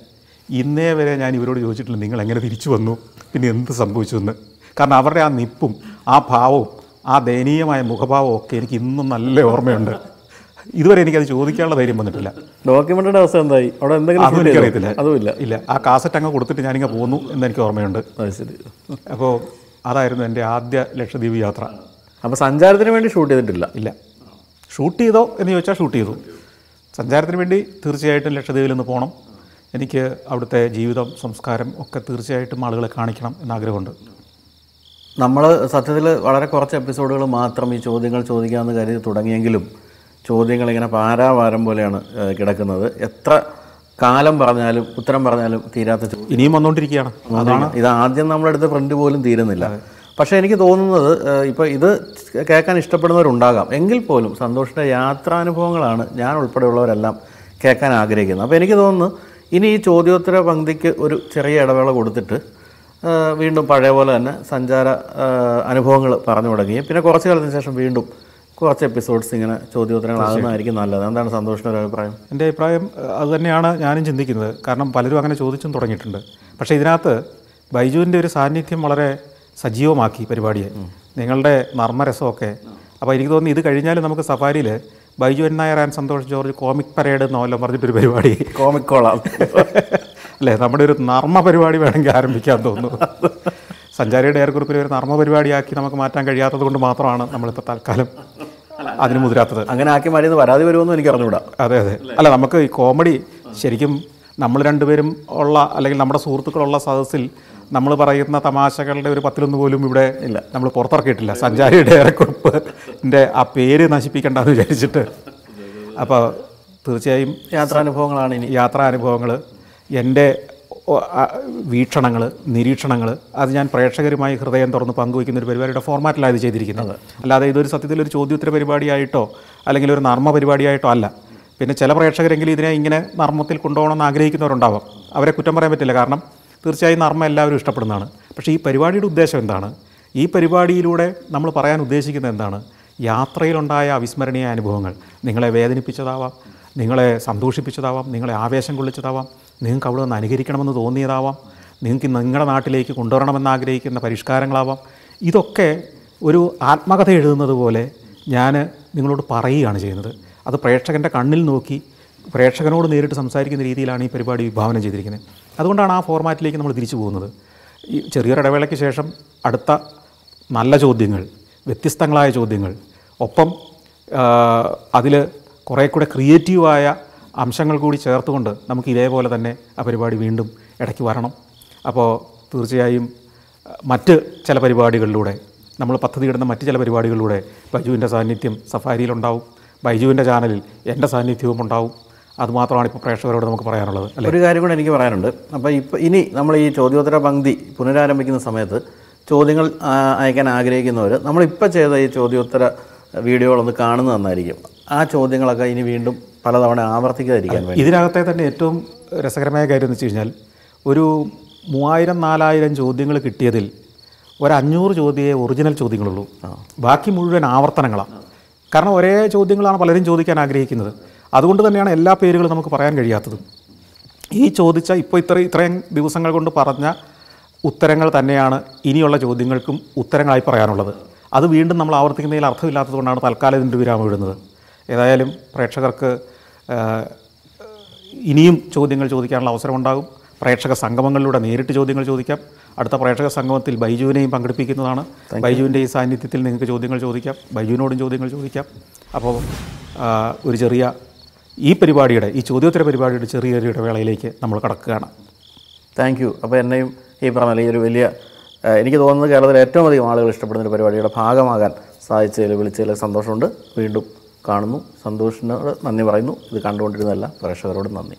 Speaker 1: ഇന്നേ വരെ ഞാൻ ഇവരോട് ചോദിച്ചിട്ടില്ല നിങ്ങൾ എങ്ങനെ തിരിച്ചു വന്നു? പിന്നെ എന്ത് സംഭവിച്ചു എന്ന്? കാരണം അവരുടെ ആ നിപ്പും ആ ഭാവവും ആ ദയനീയമായ മുഖഭാവവും ഒക്കെ എനിക്ക് ഇന്നും നല്ല ഓർമ്മയുണ്ട്. ഇതുവരെ എനിക്കത് ചോദിക്കാനുള്ള ധൈര്യം വന്നിട്ടില്ല.
Speaker 2: ഡോക്യുമെന്റിന്റെ അവസ്ഥ എന്തായി? അവിടെ എന്തെങ്കിലും അറിയത്തില്ല
Speaker 1: എനിക്കറിയത്തില്ല.
Speaker 2: അതുമില്ല.
Speaker 1: ഇല്ല. ആ കാസറ്റ് അങ്ങ് കൊടുത്തിട്ട് ഞാനിങ്ങനെ പോന്നു എന്ന് എനിക്ക് ഓർമ്മയുണ്ട്.
Speaker 2: ശരി.
Speaker 1: അപ്പോൾ അതായിരുന്നു എന്റെ ആദ്യ ലക്ഷദ്വീപ് യാത്ര.
Speaker 2: അപ്പോൾ സഞ്ചാരത്തിന് വേണ്ടി ഷൂട്ട് ചെയ്തിട്ടില്ല?
Speaker 1: ഇല്ല. ഷൂട്ട് ചെയ്തോ എന്ന് ചോദിച്ചാൽ ഷൂട്ട് ചെയ്തു. സഞ്ചാരത്തിന് വേണ്ടി തീർച്ചയായിട്ടും ലക്ഷദ്വീപിൽ നിന്ന് പോകണം. എനിക്ക് അവിടുത്തെ ജീവിതം സംസ്കാരം ഒക്കെ തീർച്ചയായിട്ടും ആളുകളെ കാണിക്കണം എന്നാഗ്രഹമുണ്ട്.
Speaker 2: നമ്മൾ സത്യത്തിൽ വളരെ കുറച്ച് എപ്പിസോഡുകൾ മാത്രം ഈ ചോദ്യങ്ങൾ ചോദിക്കാമെന്ന് കരുതി തുടങ്ങിയെങ്കിലും ചോദ്യങ്ങൾ ഇങ്ങനെ പാരാവാരം പോലെയാണ് കിടക്കുന്നത്. എത്ര കാലം പറഞ്ഞാലും ഉത്തരം പറഞ്ഞാലും തീരാത്ത
Speaker 1: ഇനിയും വന്നുകൊണ്ടിരിക്കുകയാണ് അതാണ്
Speaker 2: ഇത് ആദ്യം നമ്മളെടുത്ത ഫ്രണ്ട് പോലും തീരുന്നില്ല. പക്ഷേ എനിക്ക് തോന്നുന്നത് ഇപ്പോൾ ഇത് കേൾക്കാൻ ഇഷ്ടപ്പെടുന്നവരുണ്ടാകാം. എങ്കിൽ പോലും സന്തോഷിന്റെ യാത്രാനുഭവങ്ങളാണ് ഞാൻ ഉൾപ്പെടെയുള്ളവരെല്ലാം കേൾക്കാൻ ആഗ്രഹിക്കുന്നത്. അപ്പോൾ എനിക്ക് തോന്നുന്നു ഇനി ഈ ചോദ്യോത്തര പങ്ക്തിക്ക് ഒരു ചെറിയ ഇടവേള കൊടുത്തിട്ട് വീണ്ടും പഴയ പോലെ തന്നെ സഞ്ചാര അനുഭവങ്ങൾ പറഞ്ഞു തുടങ്ങി. പിന്നെ കുറച്ച് കാലത്തിന് ശേഷം വീണ്ടും കുറച്ച് എപ്പിസോഡ്സ് ഇങ്ങനെ ചോദ്യോത്തരങ്ങളാകുന്നതായിരിക്കും നല്ലത്. എന്താണ് സന്തോഷിന്റെ ഒരു അഭിപ്രായം?
Speaker 1: എന്റെ അഭിപ്രായം അത് അതുതന്നെയാണ് ഞാനും ചിന്തിക്കുന്നത്. കാരണം പലരും അങ്ങനെ ചോദിച്ചും തുടങ്ങിയിട്ടുണ്ട്. പക്ഷേ ഇതിനകത്ത് ബൈജുവിന്റെ ഒരു സാന്നിധ്യം വളരെ സജീവമാക്കി പരിപാടിയെ. നിങ്ങളുടെ നർമ്മരസമൊക്കെ. അപ്പോൾ എനിക്ക് തോന്നുന്നു ഇത് കഴിഞ്ഞാൽ നമുക്ക് സഫാരിയിൽ Baiju N Nair and Santhosh George comic parade എന്നോലം പറഞ്ഞിട്ടൊരു പരിപാടി.
Speaker 2: കോമിക് കോളാം.
Speaker 1: അല്ലേ? നമ്മുടെ ഒരു നർമ്മ പരിപാടി വേണമെങ്കിൽ ആരംഭിക്കാൻ തോന്നുന്നു. സഞ്ചാരിയുടെ ഗ്രൂപ്പിൽ ഒരു നർമ്മ പരിപാടിയാക്കി നമുക്ക് മാറ്റാൻ കഴിയാത്തത് കൊണ്ട് മാത്രമാണ് നമ്മളിപ്പോൾ തൽക്കാലം അതിന് മുതിരാത്തത്.
Speaker 2: അങ്ങനെ ആക്കി മാറിയത് വരാതെ വരുമെന്ന് എനിക്ക് അറിഞ്ഞുകൂടാ.
Speaker 1: അതെ അതെ. അല്ല നമുക്ക് ഈ കോമഡി ശരിക്കും നമ്മൾ രണ്ടുപേരും ഉള്ള അല്ലെങ്കിൽ നമ്മുടെ സുഹൃത്തുക്കളുള്ള സദസ്സിൽ നമ്മൾ പറയുന്ന തമാശകളുടെ ഒരു പത്തിലൊന്ന് പോലും ഇവിടെ ഇല്ല. നമ്മൾ പുറത്തിറക്കിയിട്ടില്ല. സഞ്ചാരി ഡയറക്കുറിപ്പിന്റെ ആ പേര് നശിപ്പിക്കേണ്ടെന്ന് വിചാരിച്ചിട്ട്. അപ്പോൾ തീർച്ചയായും
Speaker 2: യാത്രാനുഭവങ്ങളാണ് ഇനി.
Speaker 1: യാത്രാനുഭവങ്ങൾ എന്റെ വീക്ഷണങ്ങൾ നിരീക്ഷണങ്ങൾ അത് ഞാൻ പ്രേക്ഷകരുമായി ഹൃദയം തുറന്ന് പങ്കുവയ്ക്കുന്ന ഒരു പരിപാടിയുടെ ഫോർമാറ്റിലാണ് ഇത് ചെയ്തിരിക്കുന്നത്. അല്ലാതെ ഇതൊരു സത്യത്തിൽ ഒരു ചോദ്യോത്തര പരിപാടിയായിട്ടോ അല്ലെങ്കിൽ ഒരു നർമ്മ പരിപാടിയായിട്ടോ അല്ല. പിന്നെ ചില പ്രേക്ഷകരെങ്കിലും ഇതിനെ ഇങ്ങനെ നർമ്മത്തിൽ കൊണ്ടുപോകണമെന്ന് ആഗ്രഹിക്കുന്നവരുണ്ടാവാം. അവരെ കുറ്റം പറയാൻ പറ്റില്ല. കാരണം തീർച്ചയായും നർമ്മ എല്ലാവരും ഇഷ്ടപ്പെടുന്നതാണ്. പക്ഷേ ഈ പരിപാടിയുടെ ഉദ്ദേശം എന്താണ്? ഈ പരിപാടിയിലൂടെ നമ്മൾ പറയാൻ ഉദ്ദേശിക്കുന്നത് എന്താണ്? യാത്രയിലുണ്ടായ അവിസ്മരണീയ അനുഭവങ്ങൾ. നിങ്ങളെ വേദനിപ്പിച്ചതാവാം നിങ്ങളെ സന്തോഷിപ്പിച്ചതാവാം നിങ്ങളെ ആവേശം കൊള്ളിച്ചതാവാം നിങ്ങൾക്ക് അവിടെ നിന്ന് അനുകരിക്കണമെന്ന് തോന്നിയതാവാം നിങ്ങൾക്ക് നിങ്ങളുടെ നാട്ടിലേക്ക് കൊണ്ടുവരണമെന്ന് ആഗ്രഹിക്കുന്ന പരിഷ്കാരങ്ങളാവാം. ഇതൊക്കെ ഒരു ആത്മകഥ എഴുതുന്നത് പോലെ ഞാൻ നിങ്ങളോട് പറയുകയാണ് ചെയ്യുന്നത്. അത് പ്രേക്ഷകന്റെ കണ്ണിൽ നോക്കി പ്രേക്ഷകനോട് നേരിട്ട് സംസാരിക്കുന്ന രീതിയിലാണ് ഈ പരിപാടി വിഭാവനം ചെയ്തിരിക്കുന്നത്. അതുകൊണ്ടാണ് ആ ഫോർമാറ്റിലേക്ക് നമ്മൾ തിരിച്ചു പോകുന്നത്. ഈ ചെറിയൊരു ഇടവേളയ്ക്ക് ശേഷം അടുത്ത നല്ല ചോദ്യങ്ങൾ വ്യത്യസ്തങ്ങളായ ചോദ്യങ്ങൾ ഒപ്പം അതിൽ കുറേ കൂടെ ക്രിയേറ്റീവായ അംശങ്ങൾ കൂടി ചേർത്തുകൊണ്ട് നമുക്ക് ഇതേപോലെ തന്നെ ആ പരിപാടി വീണ്ടും ഇടയ്ക്ക് വരണം. അപ്പോൾ തീർച്ചയായും മറ്റ് ചില പരിപാടികളിലൂടെ നമ്മൾ പദ്ധതിയിടുന്ന മറ്റ് ചില പരിപാടികളിലൂടെ ബൈജുവിന്റെ സാന്നിധ്യം സഫാരിയിലുണ്ടാവും. ബൈജുവിന്റെ ചാനലിൽ എന്റെ സാന്നിധ്യവും ഉണ്ടാവും. അതുമാത്രമാണ് ഇപ്പോൾ പ്രേക്ഷകരോട് നമുക്ക് പറയാനുള്ളത് അല്ലേ?
Speaker 2: ഒരു കാര്യം കൂടെ എനിക്ക് പറയാനുണ്ട്. അപ്പോൾ ഇപ്പോൾ ഇനി നമ്മൾ ഈ ചോദ്യോത്തര പങ്ക്തി പുനരാരംഭിക്കുന്ന സമയത്ത് ചോദ്യങ്ങൾ അയക്കാൻ ആഗ്രഹിക്കുന്നവർ നമ്മളിപ്പോൾ ചെയ്ത ഈ ചോദ്യോത്തര വീഡിയോകളൊന്ന് കാണുന്നത് നന്നായിരിക്കും. ആ ചോദ്യങ്ങളൊക്കെ ഇനി വീണ്ടും പലതവണ ആവർത്തിക്കാതിരിക്കാൻ വേണ്ടി.
Speaker 1: ഇതിനകത്തെ തന്നെ ഏറ്റവും രസകരമായ കാര്യം എന്ന് വെച്ച് കഴിഞ്ഞാൽ ഒരു മൂവായിരം നാലായിരം ചോദ്യങ്ങൾ കിട്ടിയതിൽ ഒരു അഞ്ഞൂറ് ചോദ്യമേ ഒറിജിനൽ ചോദ്യങ്ങളുള്ളൂ. ബാക്കി മുഴുവൻ ആവർത്തനങ്ങളാണ് കാരണം ഒരേ ചോദ്യങ്ങളാണ് പലരും ചോദിക്കാൻ ആഗ്രഹിക്കുന്നത്. അതുകൊണ്ട് തന്നെയാണ് എല്ലാ പേരുകളും നമുക്ക് പറയാൻ കഴിയാത്തതും. ഈ ചോദിച്ച ഇപ്പോൾ ഇത്ര ഇത്രയും ദിവസങ്ങൾ കൊണ്ട് പറഞ്ഞ ഉത്തരങ്ങൾ തന്നെയാണ് ഇനിയുള്ള ചോദ്യങ്ങൾക്കും ഉത്തരങ്ങളായി പറയാനുള്ളത്. അത് വീണ്ടും നമ്മൾ ആവർത്തിക്കുന്നതിൽ അർത്ഥമില്ലാത്തതുകൊണ്ടാണ് തൽക്കാലം ഇതിന്റെ വിരാമം ഇടുന്നത്. ഏതായാലും പ്രേക്ഷകർക്ക് ഇനിയും ചോദ്യങ്ങൾ ചോദിക്കാനുള്ള അവസരമുണ്ടാകും. പ്രേക്ഷക സംഗമങ്ങളിലൂടെ നേരിട്ട് ചോദ്യങ്ങൾ ചോദിക്കാം. അടുത്ത പ്രേക്ഷക സംഗമത്തിൽ ബൈജുവിനെയും പങ്കെടുപ്പിക്കുന്നതാണ്. ബൈജുവിന്റെ ഈ സാന്നിധ്യത്തിൽ നിങ്ങൾക്ക് ചോദ്യങ്ങൾ ചോദിക്കാം. ബൈജുവിനോടും ചോദ്യങ്ങൾ ചോദിക്കാം. അപ്പോൾ ഒരു ചെറിയ ഈ പരിപാടിയുടെ ഈ ചോദ്യോത്തര പരിപാടിയുടെ ചെറിയൊരു ഇടവേളയിലേക്ക് നമ്മൾ കടക്കുകയാണ്.
Speaker 2: താങ്ക് യു അപ്പോൾ എന്നെയും ഈ പറഞ്ഞ ഈ ഒരു വലിയ എനിക്ക് തോന്നുന്നത് കേരളത്തിൽ ഏറ്റവും അധികം ആളുകൾ ഇഷ്ടപ്പെടുന്ന ഒരു പരിപാടിയുടെ ഭാഗമാകാൻ സാധിച്ചതിൽ വിളിച്ചതിൽ സന്തോഷമുണ്ട്. വീണ്ടും കാണുന്നു. സന്തോഷിനോട് നന്ദി പറയുന്നു. ഇത് കണ്ടുകൊണ്ടിരുന്ന എല്ലാ പ്രേക്ഷകരോടും നന്ദി.